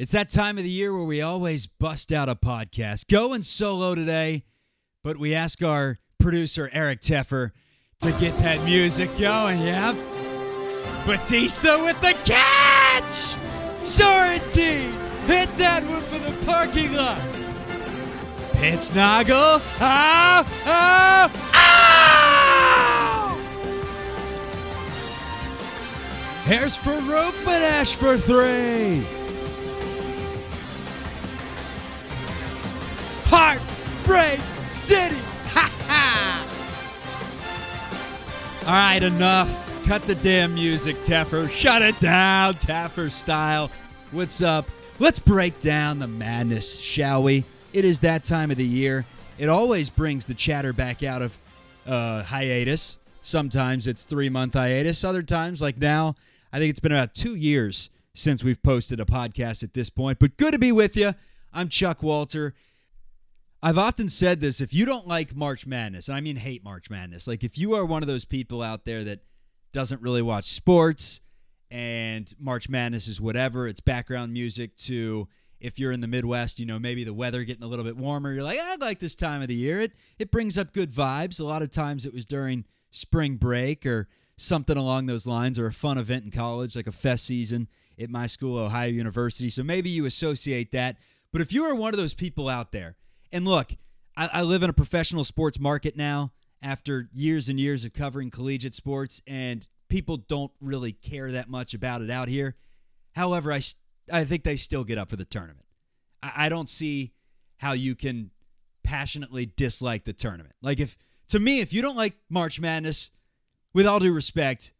It's that time of the year where we always bust out a podcast. Going solo today, but we ask our producer, Eric Teffer, to get that music going, yeah? Batista with the catch! Sorrentine hit that one for the parking lot. Pittsnogle. Ah! Ah! Ah! Here's for Rope, but Ash for three. Heartbreak City. Ha ha! All right, enough. Cut the damn music, Teffer. Shut it down, Teffer style. What's up? Let's break down the madness, shall we? It is that time of the year. It always brings the chatter back out of uh, hiatus. Sometimes it's three month hiatus. Other times, like now, I think it's been about two years since we've posted a podcast at this point. But good to be with you. I'm Chuck Walter. I've often said this if you don't like March Madness, and I mean hate March Madness, like if you are one of those people out there that doesn't really watch sports and March Madness is whatever, it's background music to if you're in the Midwest, you know, maybe the weather getting a little bit warmer, you're like, I like this time of the year. It it brings up good vibes. A lot of times it was during spring break or something along those lines or a fun event in college like a fest season at my school, Ohio University. So maybe you associate that. But if you are one of those people out there and look, I, I live in a professional sports market now after years and years of covering collegiate sports, and people don't really care that much about it out here. However, I, I think they still get up for the tournament. I, I don't see how you can passionately dislike the tournament. Like, if to me, if you don't like March Madness, with all due respect,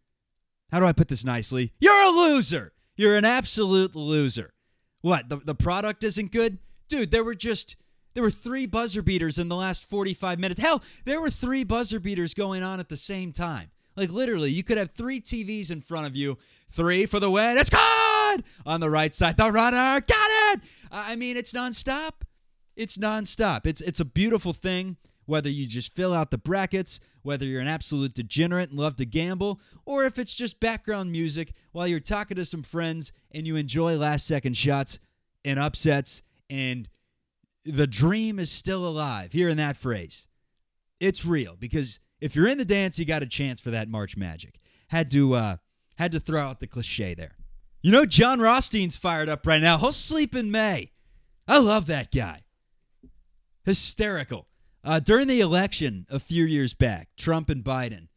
how do I put this nicely? You're a loser. You're an absolute loser. What? The, the product isn't good? Dude, there were just there were three buzzer beaters in the last 45 minutes. Hell, there were three buzzer beaters going on at the same time. Like literally, you could have three TVs in front of you. Three for the win. It's good on the right side. The runner got it. I mean, it's nonstop. It's nonstop. It's it's a beautiful thing. Whether you just fill out the brackets, whether you're an absolute degenerate and love to gamble, or if it's just background music while you're talking to some friends and you enjoy last second shots and upsets and the dream is still alive. Hearing that phrase, it's real because if you're in the dance, you got a chance for that March Magic. Had to uh, had to throw out the cliche there. You know, Jon Rothstein's fired up right now. He'll sleep in May. I love that guy. Hysterical. Uh, during the election a few years back, Trump and Biden,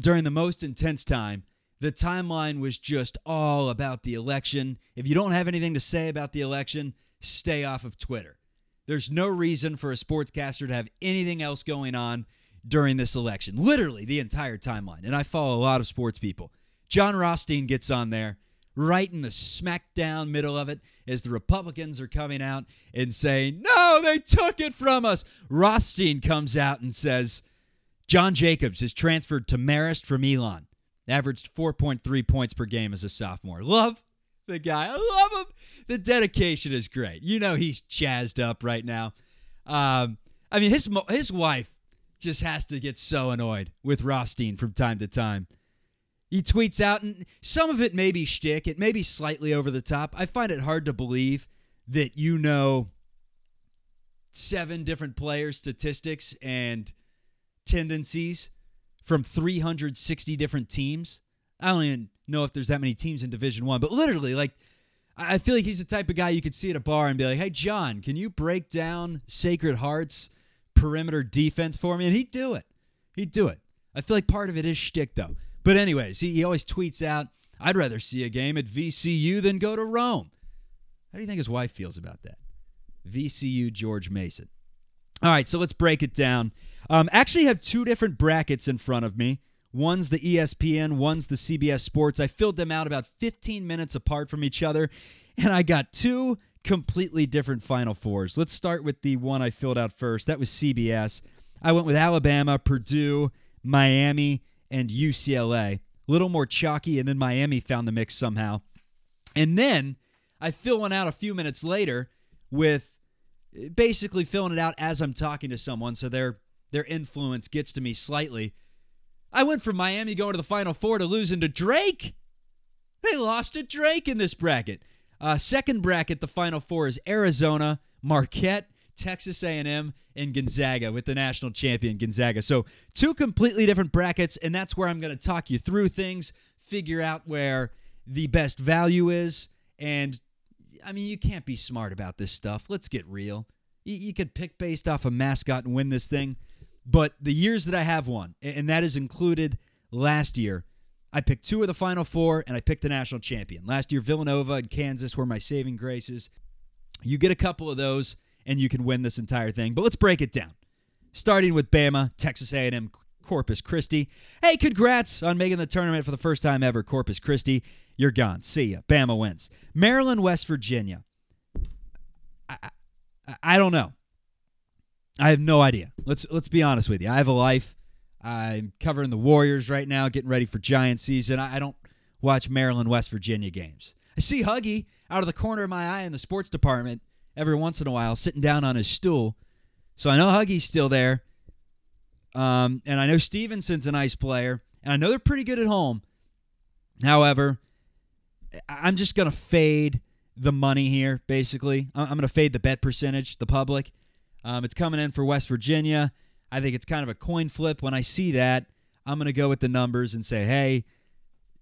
during the most intense time, the timeline was just all about the election. If you don't have anything to say about the election, stay off of Twitter. There's no reason for a sportscaster to have anything else going on during this election. Literally the entire timeline. And I follow a lot of sports people. Jon Rothstein gets on there right in the smackdown middle of it as the Republicans are coming out and saying, No, they took it from us. Rothstein comes out and says, John Jacobs is transferred to Marist from Elon, averaged 4.3 points per game as a sophomore. Love the guy. I love him. The dedication is great. You know he's jazzed up right now. Um, I mean his his wife just has to get so annoyed with Rothstein from time to time. He tweets out, and some of it may be shtick. It may be slightly over the top. I find it hard to believe that you know seven different player statistics and tendencies from 360 different teams. I don't even know if there's that many teams in Division One, but literally, like, I feel like he's the type of guy you could see at a bar and be like, "Hey, Jon, can you break down Sacred Heart's perimeter defense for me?" And he'd do it. He'd do it. I feel like part of it is shtick, though. But anyways, he, he always tweets out, "I'd rather see a game at VCU than go to Rome." How do you think his wife feels about that? VCU George Mason. All right, so let's break it down. Um, actually, have two different brackets in front of me. One's the ESPN, one's the CBS Sports. I filled them out about 15 minutes apart from each other, and I got two completely different Final Fours. Let's start with the one I filled out first. That was CBS. I went with Alabama, Purdue, Miami, and UCLA. A little more chalky, and then Miami found the mix somehow. And then I fill one out a few minutes later with basically filling it out as I'm talking to someone, so their their influence gets to me slightly. I went from Miami going to the Final Four to losing to Drake. They lost to Drake in this bracket. Uh, second bracket, the final four is Arizona, Marquette, Texas A&M, and Gonzaga with the national champion Gonzaga. So two completely different brackets, and that's where I'm going to talk you through things, figure out where the best value is, and I mean you can't be smart about this stuff. Let's get real. You, you could pick based off a mascot and win this thing, but the years that I have won, and that is included last year. I picked two of the final four, and I picked the national champion. Last year, Villanova and Kansas were my saving graces. You get a couple of those, and you can win this entire thing. But let's break it down. Starting with Bama, Texas A&M, Corpus Christi. Hey, congrats on making the tournament for the first time ever, Corpus Christi. You're gone. See ya. Bama wins. Maryland, West Virginia. I, I, I don't know. I have no idea. Let's let's be honest with you. I have a life. I'm covering the Warriors right now, getting ready for Giant season. I, I don't watch Maryland, West Virginia games. I see Huggy out of the corner of my eye in the sports department every once in a while sitting down on his stool. So I know Huggy's still there. Um, and I know Stevenson's a nice player. And I know they're pretty good at home. However, I'm just to fade the money here, basically. I'm to fade the bet percentage, the public. Um, it's coming in for West Virginia. I think it's kind of a coin flip. When I see that, I'm going to go with the numbers and say, hey,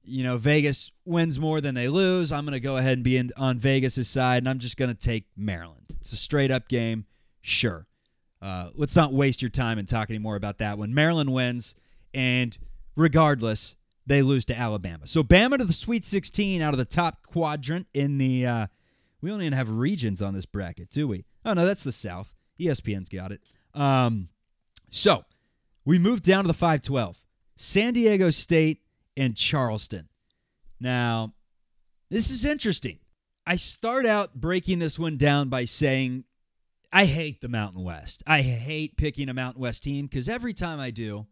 you know, Vegas wins more than they lose. I'm going to go ahead and be in, on Vegas' side, and I'm just going to take Maryland. It's a straight up game. Sure. Uh, let's not waste your time and talk anymore about that one. Maryland wins, and regardless, they lose to Alabama. So Bama to the Sweet 16 out of the top quadrant in the. Uh, we don't even have regions on this bracket, do we? Oh no, that's the South. ESPN's got it. Um, so we moved down to the 512. San Diego State and Charleston. Now, this is interesting. I start out breaking this one down by saying I hate the Mountain West. I hate picking a Mountain West team because every time I do,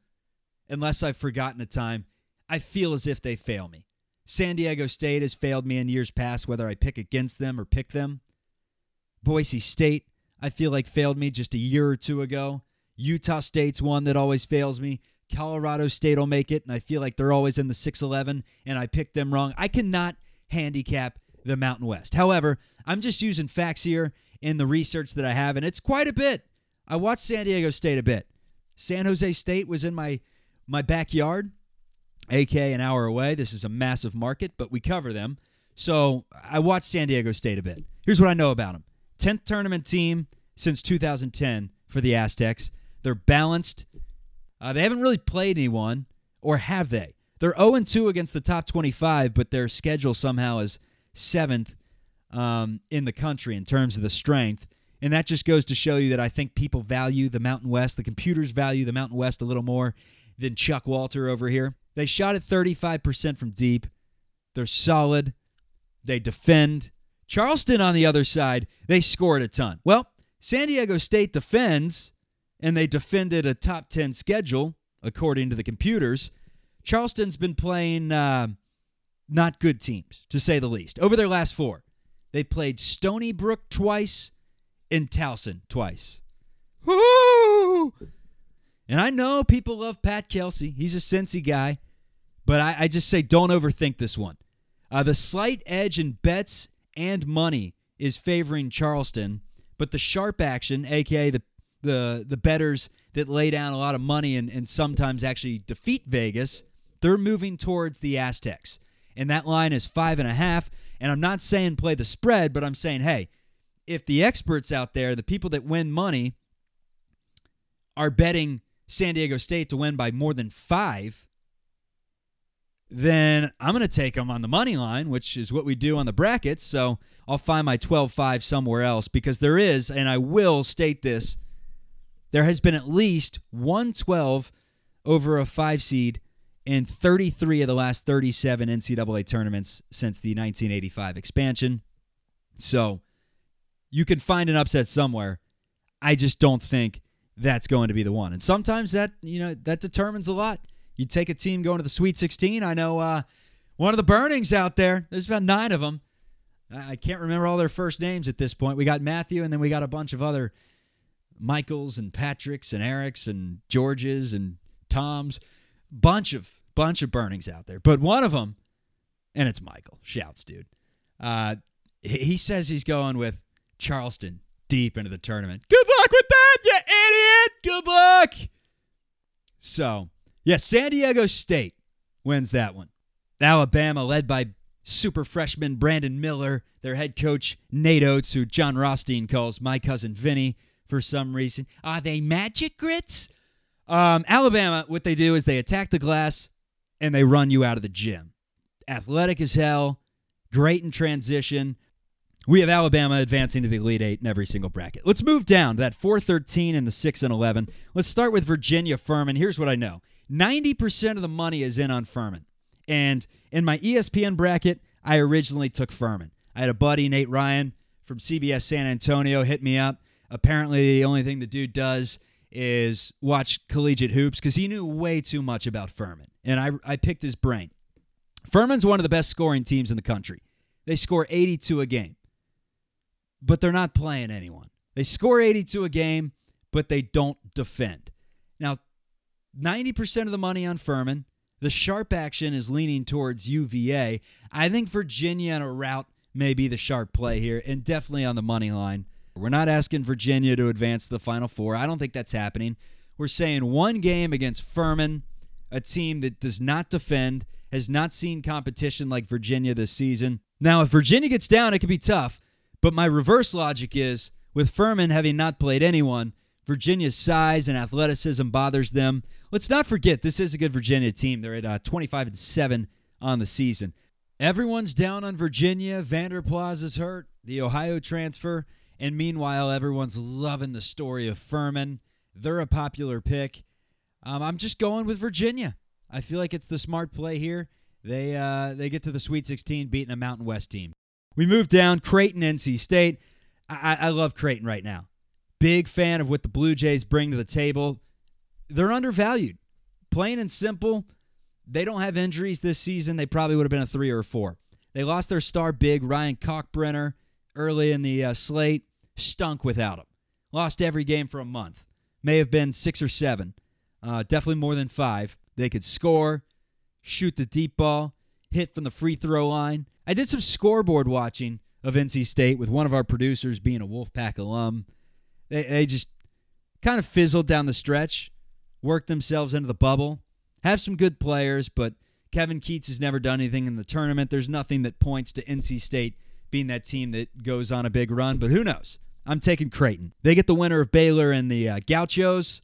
unless I've forgotten a time, I feel as if they fail me. San Diego State has failed me in years past, whether I pick against them or pick them. Boise State, I feel like failed me just a year or two ago. Utah State's one that always fails me. Colorado State will make it, and I feel like they're always in the 6'11, and I picked them wrong. I cannot handicap the Mountain West. However, I'm just using facts here in the research that I have, and it's quite a bit. I watched San Diego State a bit. San Jose State was in my my backyard, AK an hour away. This is a massive market, but we cover them. So I watched San Diego State a bit. Here's what I know about them 10th tournament team since 2010 for the Aztecs. They're balanced. Uh, they haven't really played anyone, or have they? They're 0 2 against the top 25, but their schedule somehow is seventh um, in the country in terms of the strength. And that just goes to show you that I think people value the Mountain West. The computers value the Mountain West a little more than Chuck Walter over here. They shot at 35% from deep. They're solid. They defend. Charleston, on the other side, they scored a ton. Well, San Diego State defends and they defended a top 10 schedule, according to the computers. Charleston's been playing uh, not good teams, to say the least. Over their last four, they played Stony Brook twice and Towson twice. Woo! And I know people love Pat Kelsey. He's a Cincy guy. But I, I just say don't overthink this one. Uh, the slight edge in bets and money is favoring Charleston, but the sharp action, aka the the the betters that lay down a lot of money and, and sometimes actually defeat Vegas, they're moving towards the Aztecs. And that line is five and a half. And I'm not saying play the spread, but I'm saying, hey, if the experts out there, the people that win money, are betting San Diego State to win by more than five, then I'm going to take them on the money line, which is what we do on the brackets. So I'll find my 12 5 somewhere else because there is, and I will state this there has been at least 112 over a five seed in 33 of the last 37 NCAA tournaments since the 1985 expansion. So you can find an upset somewhere. I just don't think that's going to be the one. And sometimes that, you know, that determines a lot. You take a team going to the Sweet 16. I know uh, one of the burnings out there, there's about nine of them. I can't remember all their first names at this point. We got Matthew, and then we got a bunch of other Michaels and Patricks and Erics and Georges and Toms, bunch of bunch of burnings out there. But one of them, and it's Michael. Shouts, dude. Uh, he says he's going with Charleston deep into the tournament. Good luck with that, you idiot. Good luck. So, yeah, San Diego State wins that one. Alabama, led by super freshman Brandon Miller, their head coach Nate Oats, who Jon Rothstein calls my cousin Vinny for some reason. Are they magic grits? Um, Alabama, what they do is they attack the glass and they run you out of the gym. Athletic as hell, great in transition. We have Alabama advancing to the Elite Eight in every single bracket. Let's move down to that 413 and the 6 and 11. Let's start with Virginia Furman. Here's what I know 90% of the money is in on Furman. And in my ESPN bracket, I originally took Furman. I had a buddy, Nate Ryan from CBS San Antonio, hit me up. Apparently, the only thing the dude does is watch collegiate hoops because he knew way too much about Furman. And I, I picked his brain. Furman's one of the best scoring teams in the country. They score 82 a game, but they're not playing anyone. They score 82 a game, but they don't defend. Now, 90% of the money on Furman. The sharp action is leaning towards UVA. I think Virginia on a route may be the sharp play here, and definitely on the money line. We're not asking Virginia to advance to the Final Four. I don't think that's happening. We're saying one game against Furman, a team that does not defend, has not seen competition like Virginia this season. Now, if Virginia gets down, it could be tough. But my reverse logic is with Furman having not played anyone, Virginia's size and athleticism bothers them. Let's not forget this is a good Virginia team. They're at uh, 25 and 7 on the season. Everyone's down on Virginia. Vander Plas is hurt. The Ohio transfer. And meanwhile, everyone's loving the story of Furman. They're a popular pick. Um, I'm just going with Virginia. I feel like it's the smart play here. They uh, they get to the Sweet 16 beating a Mountain West team. We move down Creighton, NC State. I, I love Creighton right now. Big fan of what the Blue Jays bring to the table. They're undervalued. Plain and simple, they don't have injuries this season. They probably would have been a three or a four. They lost their star big, Ryan Kalkbrenner, early in the uh, slate stunk without him. Lost every game for a month. May have been six or seven. Uh, definitely more than five. They could score, shoot the deep ball, hit from the free throw line. I did some scoreboard watching of NC State with one of our producers being a Wolfpack alum. They, they just kind of fizzled down the stretch, worked themselves into the bubble, have some good players, but Kevin Keatts has never done anything in the tournament. There's nothing that points to NC State being that team that goes on a big run, but who knows? I'm taking Creighton. They get the winner of Baylor and the uh, Gauchos.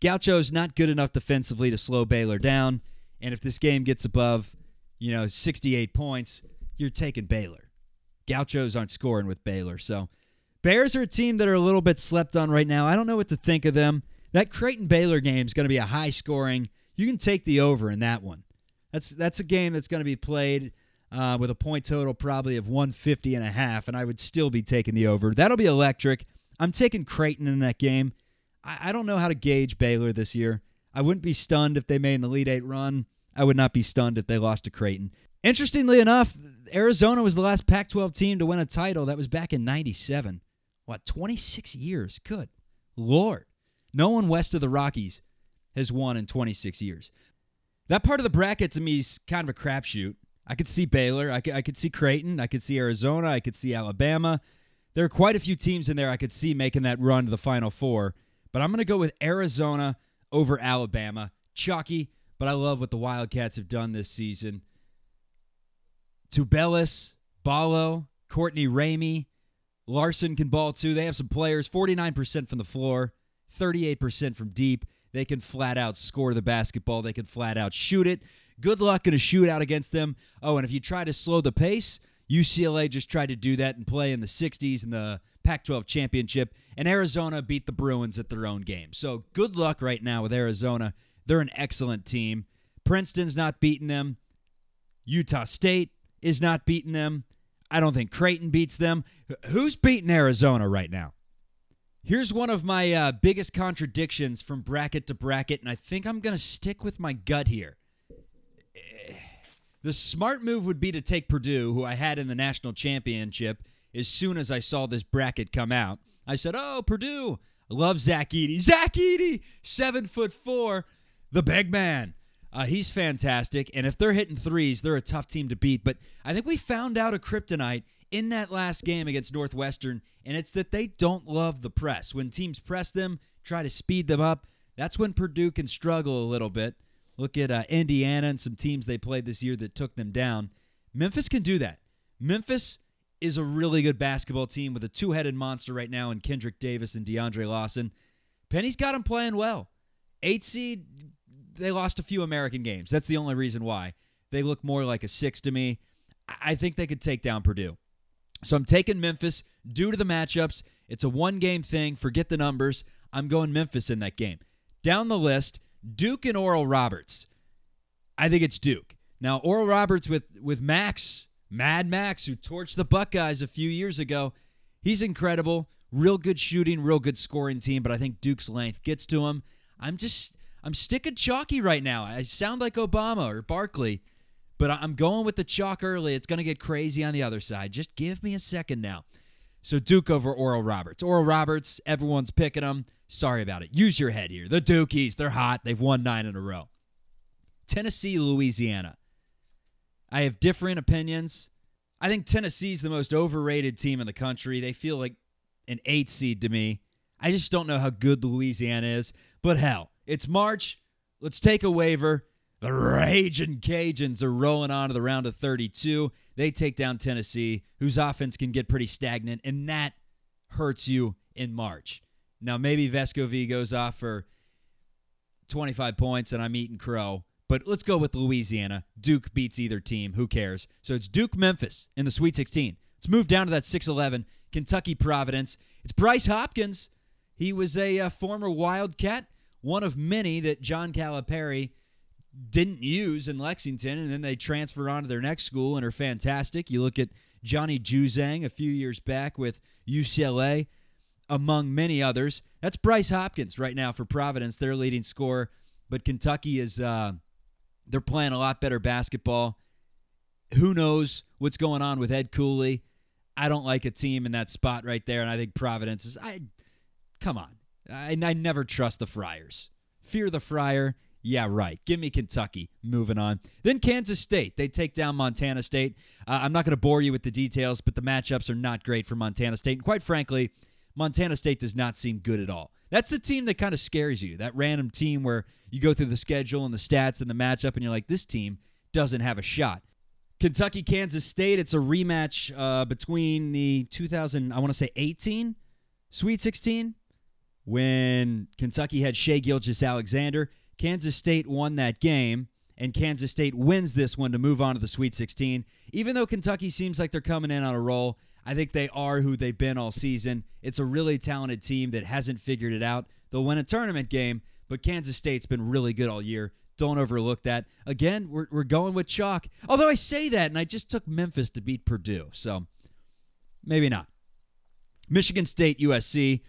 Gauchos not good enough defensively to slow Baylor down, and if this game gets above, you know, 68 points, you're taking Baylor. Gauchos aren't scoring with Baylor, so Bears are a team that are a little bit slept on right now. I don't know what to think of them. That Creighton Baylor game is going to be a high scoring. You can take the over in that one. That's that's a game that's going to be played uh, with a point total probably of 150 and a half, and I would still be taking the over. That'll be electric. I'm taking Creighton in that game. I, I don't know how to gauge Baylor this year. I wouldn't be stunned if they made an Elite Eight run. I would not be stunned if they lost to Creighton. Interestingly enough, Arizona was the last Pac 12 team to win a title. That was back in 97. What, 26 years? Good Lord. No one west of the Rockies has won in 26 years. That part of the bracket to me is kind of a crapshoot. I could see Baylor. I could, I could see Creighton. I could see Arizona. I could see Alabama. There are quite a few teams in there I could see making that run to the Final Four. But I'm going to go with Arizona over Alabama. Chalky, but I love what the Wildcats have done this season. Tubelis, Ballo, Courtney Ramey, Larsson can ball too. They have some players, 49% from the floor, 38% from deep. They can flat out score the basketball. They can flat out shoot it. Good luck in a shootout against them. Oh, and if you try to slow the pace, UCLA just tried to do that and play in the 60s in the Pac 12 championship, and Arizona beat the Bruins at their own game. So good luck right now with Arizona. They're an excellent team. Princeton's not beating them. Utah State is not beating them. I don't think Creighton beats them. Who's beating Arizona right now? Here's one of my uh, biggest contradictions from bracket to bracket, and I think I'm going to stick with my gut here. The smart move would be to take Purdue, who I had in the national championship, as soon as I saw this bracket come out. I said, "Oh, Purdue! I love Zach Edey. Zach Edey, seven foot four, the big man. Uh, he's fantastic. And if they're hitting threes, they're a tough team to beat. But I think we found out a kryptonite in that last game against Northwestern, and it's that they don't love the press. When teams press them, try to speed them up, that's when Purdue can struggle a little bit. Look at uh, Indiana and some teams they played this year that took them down. Memphis can do that. Memphis is a really good basketball team with a two headed monster right now in Kendrick Davis and DeAndre Lawson. Penny's got them playing well. Eight seed, they lost a few American games. That's the only reason why. They look more like a six to me. I think they could take down Purdue. So I'm taking Memphis due to the matchups. It's a one game thing. Forget the numbers. I'm going Memphis in that game. Down the list, Duke and Oral Roberts. I think it's Duke. Now, Oral Roberts with, with Max, Mad Max, who torched the Buckeyes a few years ago, he's incredible. Real good shooting, real good scoring team, but I think Duke's length gets to him. I'm just, I'm sticking chalky right now. I sound like Obama or Barkley, but I'm going with the chalk early. It's going to get crazy on the other side. Just give me a second now. So Duke over Oral Roberts. Oral Roberts, everyone's picking them. Sorry about it. Use your head here. The Dukies, they're hot. They've won nine in a row. Tennessee, Louisiana. I have different opinions. I think Tennessee's the most overrated team in the country. They feel like an eight seed to me. I just don't know how good Louisiana is. But hell, it's March. Let's take a waiver. The Raging Cajuns are rolling on to the round of 32. They take down Tennessee, whose offense can get pretty stagnant, and that hurts you in March. Now, maybe Vescovi goes off for 25 points and I'm eating crow, but let's go with Louisiana. Duke beats either team. Who cares? So it's Duke Memphis in the Sweet 16. Let's move down to that 6 11. Kentucky Providence. It's Bryce Hopkins. He was a uh, former Wildcat, one of many that John Calipari didn't use in Lexington, and then they transfer on to their next school and are fantastic. You look at Johnny Juzang a few years back with UCLA, among many others. That's Bryce Hopkins right now for Providence, their leading scorer. But Kentucky is uh, they're playing a lot better basketball. Who knows what's going on with Ed Cooley? I don't like a team in that spot right there, and I think Providence is. I come on, I, I never trust the Friars. Fear the Friar. Yeah, right. Give me Kentucky. Moving on. Then Kansas State. They take down Montana State. Uh, I'm not going to bore you with the details, but the matchups are not great for Montana State. And quite frankly, Montana State does not seem good at all. That's the team that kind of scares you. That random team where you go through the schedule and the stats and the matchup, and you're like, this team doesn't have a shot. Kentucky, Kansas State. It's a rematch uh, between the 2000, I want to say 18 Sweet 16, when Kentucky had Shai Gilgeous-Alexander Kansas State won that game, and Kansas State wins this one to move on to the Sweet 16. Even though Kentucky seems like they're coming in on a roll, I think they are who they've been all season. It's a really talented team that hasn't figured it out. They'll win a tournament game, but Kansas State's been really good all year. Don't overlook that. Again, we're, we're going with chalk. Although I say that, and I just took Memphis to beat Purdue, so maybe not. Michigan State, USC.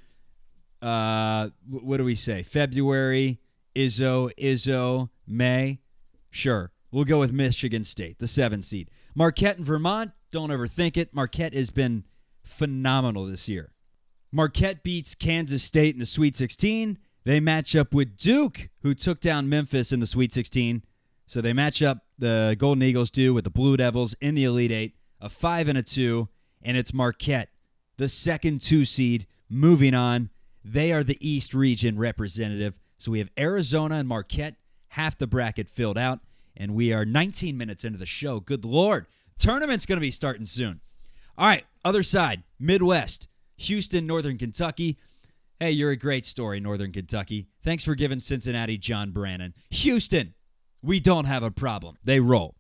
Uh, what do we say? February Izzo, Izzo, May. Sure. We'll go with Michigan State, the seven seed. Marquette and Vermont, don't overthink it. Marquette has been phenomenal this year. Marquette beats Kansas State in the Sweet 16. They match up with Duke, who took down Memphis in the Sweet 16. So they match up the Golden Eagles do with the Blue Devils in the Elite Eight, a five and a two, and it's Marquette, the second two seed, moving on. They are the East region representative. So we have Arizona and Marquette, half the bracket filled out, and we are 19 minutes into the show. Good Lord. Tournament's going to be starting soon. All right, other side, Midwest, Houston, Northern Kentucky. Hey, you're a great story, Northern Kentucky. Thanks for giving Cincinnati John Brannen. Houston, we don't have a problem. They roll.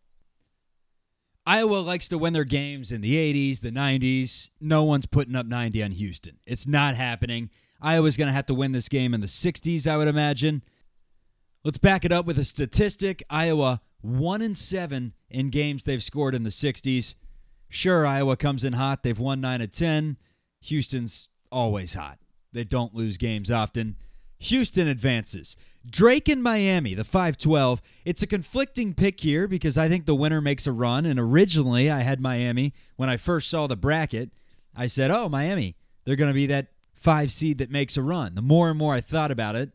Iowa likes to win their games in the 80s, the 90s. No one's putting up 90 on Houston. It's not happening. Iowa's going to have to win this game in the 60s, I would imagine. Let's back it up with a statistic. Iowa 1 and 7 in games they've scored in the 60s. Sure, Iowa comes in hot. They've won 9 of 10. Houston's always hot. They don't lose games often. Houston advances. Drake in Miami, the 512. It's a conflicting pick here because I think the winner makes a run. And originally, I had Miami when I first saw the bracket. I said, oh, Miami, they're going to be that five seed that makes a run. The more and more I thought about it,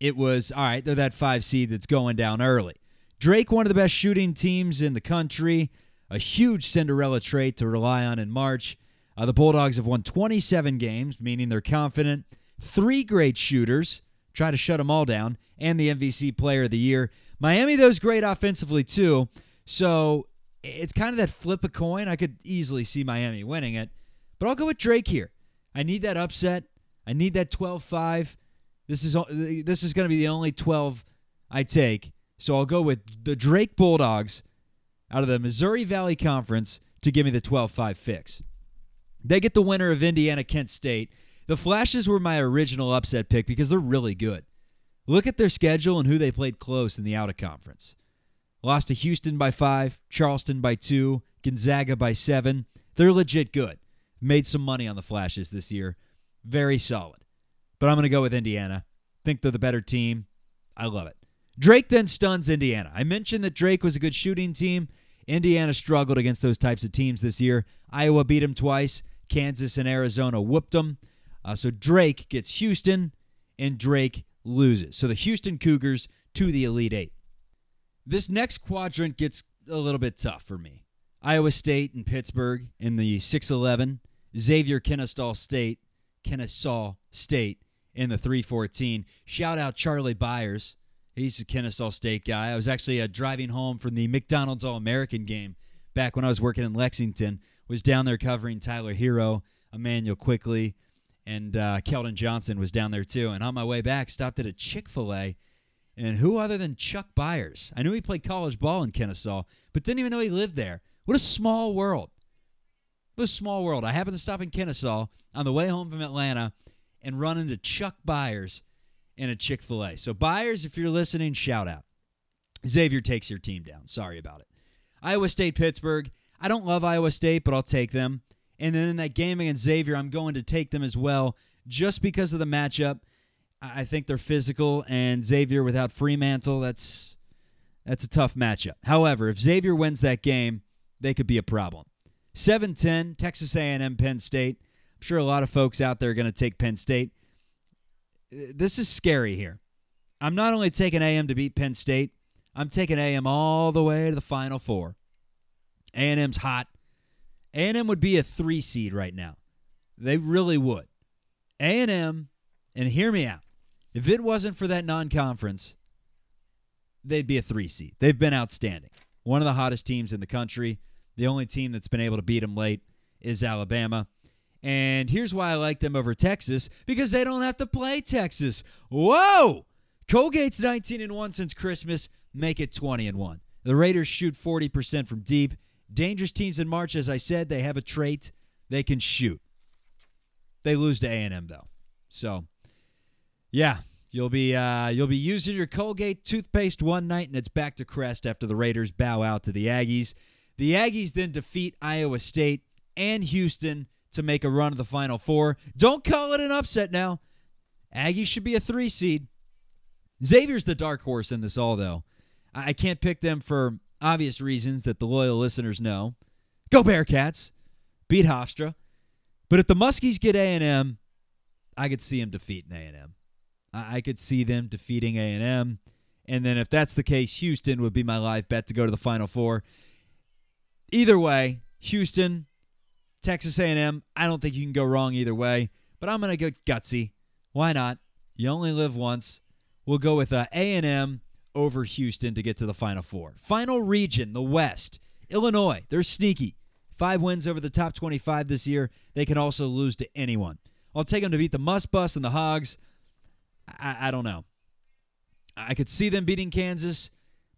it was all right, they're that five seed that's going down early. Drake, one of the best shooting teams in the country. a huge Cinderella trait to rely on in March. Uh, the Bulldogs have won 27 games, meaning they're confident. Three great shooters, try to shut them all down, and the MVC player of the year. Miami, those great offensively, too. So it's kind of that flip a coin. I could easily see Miami winning it, but I'll go with Drake here. I need that upset. I need that 12-5. This is this is going to be the only 12 I take. So I'll go with the Drake Bulldogs out of the Missouri Valley Conference to give me the 12-5 fix. They get the winner of Indiana Kent State. The Flashes were my original upset pick because they're really good. Look at their schedule and who they played close in the out of conference. Lost to Houston by five, Charleston by two, Gonzaga by seven. They're legit good. Made some money on the Flashes this year. Very solid. But I'm going to go with Indiana. Think they're the better team. I love it. Drake then stuns Indiana. I mentioned that Drake was a good shooting team. Indiana struggled against those types of teams this year. Iowa beat them twice. Kansas and Arizona whooped them. Uh, so Drake gets Houston, and Drake loses. So the Houston Cougars to the Elite Eight. This next quadrant gets a little bit tough for me. Iowa State and Pittsburgh in the 611, Xavier Kennesaw State, Kennesaw State in the 314. Shout out Charlie Byers. He's a Kennesaw State guy. I was actually uh, driving home from the McDonald's All American game back when I was working in Lexington. Was down there covering Tyler Herro, Immanuel Quickley, and uh, Keldon Johnson was down there too. And on my way back, stopped at a Chick Fil A, and who other than Chuck Byers? I knew he played college ball in Kennesaw, but didn't even know he lived there. What a small world! What a small world. I happened to stop in Kennesaw on the way home from Atlanta and run into Chuck Byers in a Chick Fil A. So Byers, if you're listening, shout out. Xavier takes your team down. Sorry about it. Iowa State, Pittsburgh. I don't love Iowa State, but I'll take them. And then in that game against Xavier, I'm going to take them as well just because of the matchup. I think they're physical, and Xavier without Freemantle, that's that's a tough matchup. However, if Xavier wins that game, they could be a problem. 7-10, Texas A&M, Penn State. I'm sure a lot of folks out there are going to take Penn State. This is scary here. I'm not only taking AM to beat Penn State, I'm taking AM all the way to the Final Four. A&M's hot. A&M would be a three seed right now. They really would. A&M, and hear me out. If it wasn't for that non-conference, they'd be a three seed. They've been outstanding. One of the hottest teams in the country. The only team that's been able to beat them late is Alabama. And here's why I like them over Texas because they don't have to play Texas. Whoa! Colgate's 19 and 1 since Christmas, make it 20 and 1. The Raiders shoot 40% from deep. Dangerous teams in March, as I said, they have a trait. They can shoot. They lose to A&M though. So, yeah, you'll be uh, you'll be using your Colgate toothpaste one night, and it's back to Crest after the Raiders bow out to the Aggies. The Aggies then defeat Iowa State and Houston to make a run of the Final Four. Don't call it an upset now. Aggies should be a three seed. Xavier's the dark horse in this all, though. I can't pick them for obvious reasons that the loyal listeners know. Go Bearcats. Beat Hofstra. But if the Muskies get A&M, I could see them defeating A&M. I could see them defeating A&M. And then if that's the case, Houston would be my live bet to go to the Final Four. Either way, Houston, Texas A&M, I don't think you can go wrong either way. But I'm going to go gutsy. Why not? You only live once. We'll go with uh, A&M over Houston to get to the Final Four. Final region, the West. Illinois, they're sneaky. Five wins over the top 25 this year. They can also lose to anyone. I'll take them to beat the Muss Bus and the Hogs. I, I don't know. I could see them beating Kansas,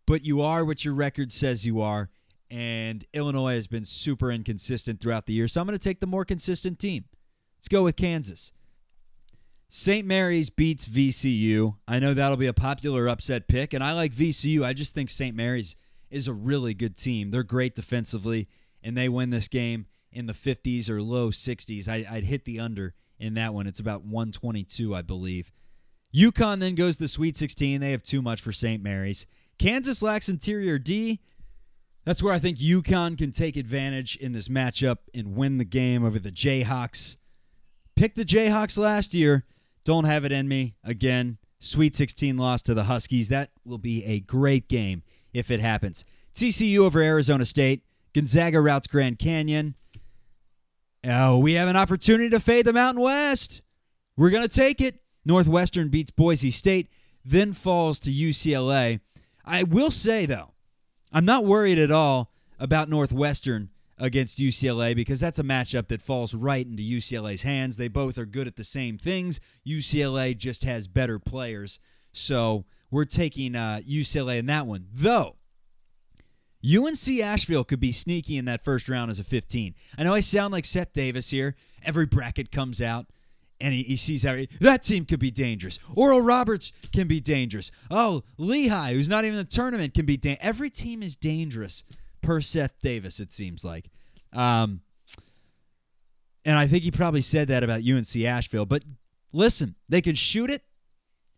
but you are what your record says you are. And Illinois has been super inconsistent throughout the year. So I'm going to take the more consistent team. Let's go with Kansas. St. Mary's beats VCU. I know that'll be a popular upset pick, and I like VCU. I just think St. Mary's is a really good team. They're great defensively, and they win this game in the 50s or low 60s. I, would hit the under in that one. It's about 122, I believe. UConn then goes to the Sweet 16. They have too much for St. Mary's. Kansas lacks interior D. That's where I think UConn can take advantage in this matchup and win the game over the Jayhawks. Picked the Jayhawks last year. Don't have it in me. Again, Sweet 16 loss to the Huskies. That will be a great game if it happens. TCU over Arizona State. Gonzaga routes Grand Canyon. Oh, we have an opportunity to fade the Mountain West. We're going to take it. Northwestern beats Boise State, then falls to UCLA. I will say, though, I'm not worried at all about Northwestern against UCLA because that's a matchup that falls right into UCLA's hands. They both are good at the same things. UCLA just has better players. So we're taking uh, UCLA in that one. Though, UNC Asheville could be sneaky in that first round as a 15. I know I sound like Seth Davis here. Every bracket comes out and he, he sees how that team could be dangerous. Oral Roberts can be dangerous. Oh, Lehigh, who's not even in the tournament, can be dangerous. Every team is dangerous per Seth Davis, it seems like. Um, and I think he probably said that about UNC Asheville. But listen, they can shoot it.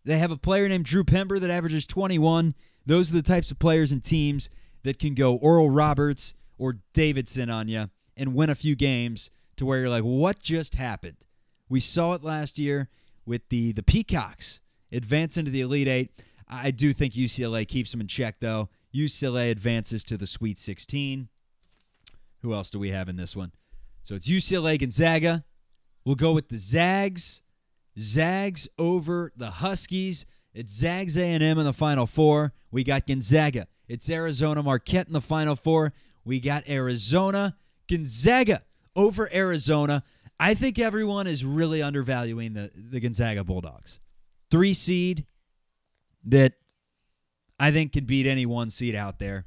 They have a player named Drew Pember that averages 21. Those are the types of players and teams that can go Oral Roberts or Davidson on you and win a few games to where you're like, what just happened? We saw it last year with the the Peacocks advance into the Elite Eight. I do think UCLA keeps them in check, though. UCLA advances to the Sweet 16. Who else do we have in this one? So it's UCLA Gonzaga. We'll go with the Zags. Zags over the Huskies. It's Zags A&M in the Final Four. We got Gonzaga it's Arizona Marquette in the Final Four. We got Arizona, Gonzaga over Arizona. I think everyone is really undervaluing the, the Gonzaga Bulldogs. Three seed that I think could beat any one seed out there.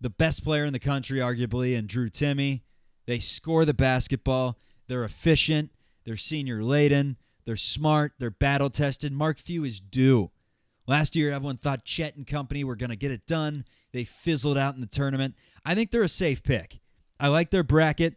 The best player in the country, arguably, and Drew Timme. They score the basketball. They're efficient. They're senior laden. They're smart. They're battle tested. Mark Few is due. Last year, everyone thought Chet and company were going to get it done. They fizzled out in the tournament. I think they're a safe pick. I like their bracket.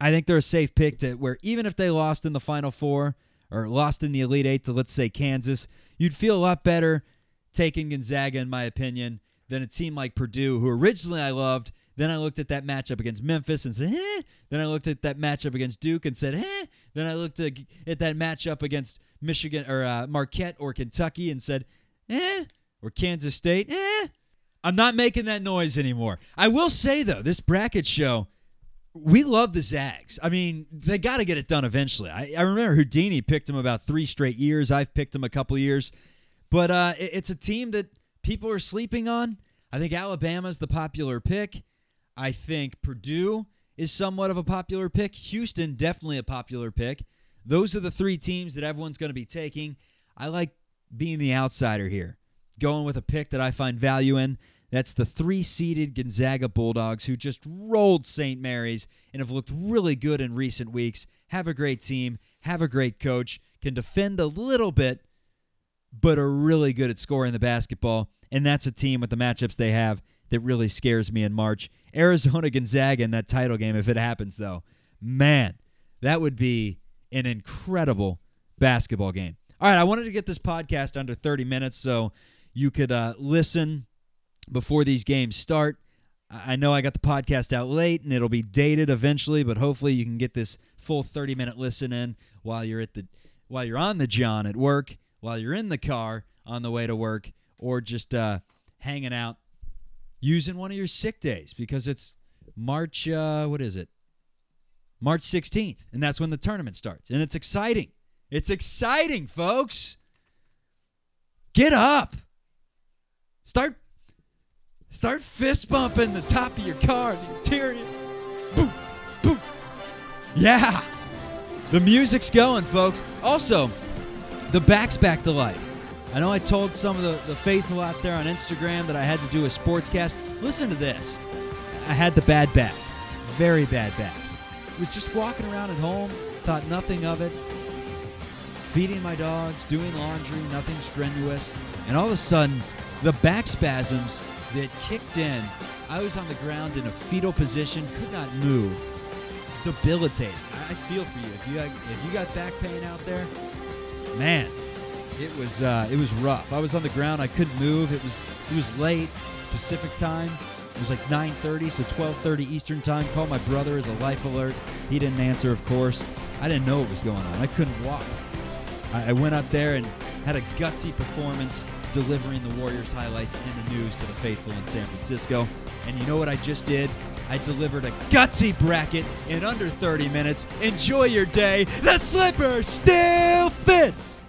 I think they're a safe pick to where even if they lost in the Final Four or lost in the Elite Eight to, let's say, Kansas, you'd feel a lot better taking Gonzaga, in my opinion, than a team like Purdue, who originally I loved. Then I looked at that matchup against Memphis and said, eh. Then I looked at that matchup against Duke and said, eh. Then I looked at, that matchup against Michigan or uh, Marquette or Kentucky and said, eh, or Kansas State, eh. I'm not making that noise anymore. I will say though, this bracket show, we love the Zags. I mean, they got to get it done eventually. I, I remember Houdini picked them about three straight years. I've picked them a couple years, but uh, it, it's a team that people are sleeping on. I think Alabama's the popular pick. I think Purdue is somewhat of a popular pick. Houston definitely a popular pick. Those are the three teams that everyone's going to be taking. I like being the outsider here, going with a pick that I find value in. That's the three seeded Gonzaga Bulldogs who just rolled St. Mary's and have looked really good in recent weeks. Have a great team, have a great coach, can defend a little bit, but are really good at scoring the basketball. And that's a team with the matchups they have that really scares me in March. Arizona Gonzaga in that title game, if it happens, though, man, that would be an incredible basketball game. All right, I wanted to get this podcast under 30 minutes so you could uh, listen before these games start. I know I got the podcast out late and it'll be dated eventually, but hopefully you can get this full 30 minute listen in while you're at the while you're on the John at work, while you're in the car on the way to work, or just uh, hanging out using one of your sick days because it's March. Uh, what is it? March 16th, and that's when the tournament starts, and it's exciting. It's exciting, folks. Get up. Start start fist bumping the top of your car, the interior. Boom, boom. Yeah. The music's going, folks. Also, the back's back to life. I know I told some of the, the faithful out there on Instagram that I had to do a sportscast. Listen to this. I had the bad back. Very bad back. Was just walking around at home, thought nothing of it feeding my dogs, doing laundry, nothing strenuous. And all of a sudden, the back spasms that kicked in, I was on the ground in a fetal position, could not move. Debilitating. I feel for you. If you if you got back pain out there, man, it was uh, it was rough. I was on the ground. I couldn't move. It was it was late Pacific time. It was like 9:30, so 12:30 Eastern time. Called my brother as a life alert. He didn't answer, of course. I didn't know what was going on. I couldn't walk. I, went up there and had a gutsy performance, delivering the Warriors highlights and the news to the faithful in San Francisco. And you know what I just did? I delivered a gutsy bracket in under 30 minutes. Enjoy your day. The slipper still fits.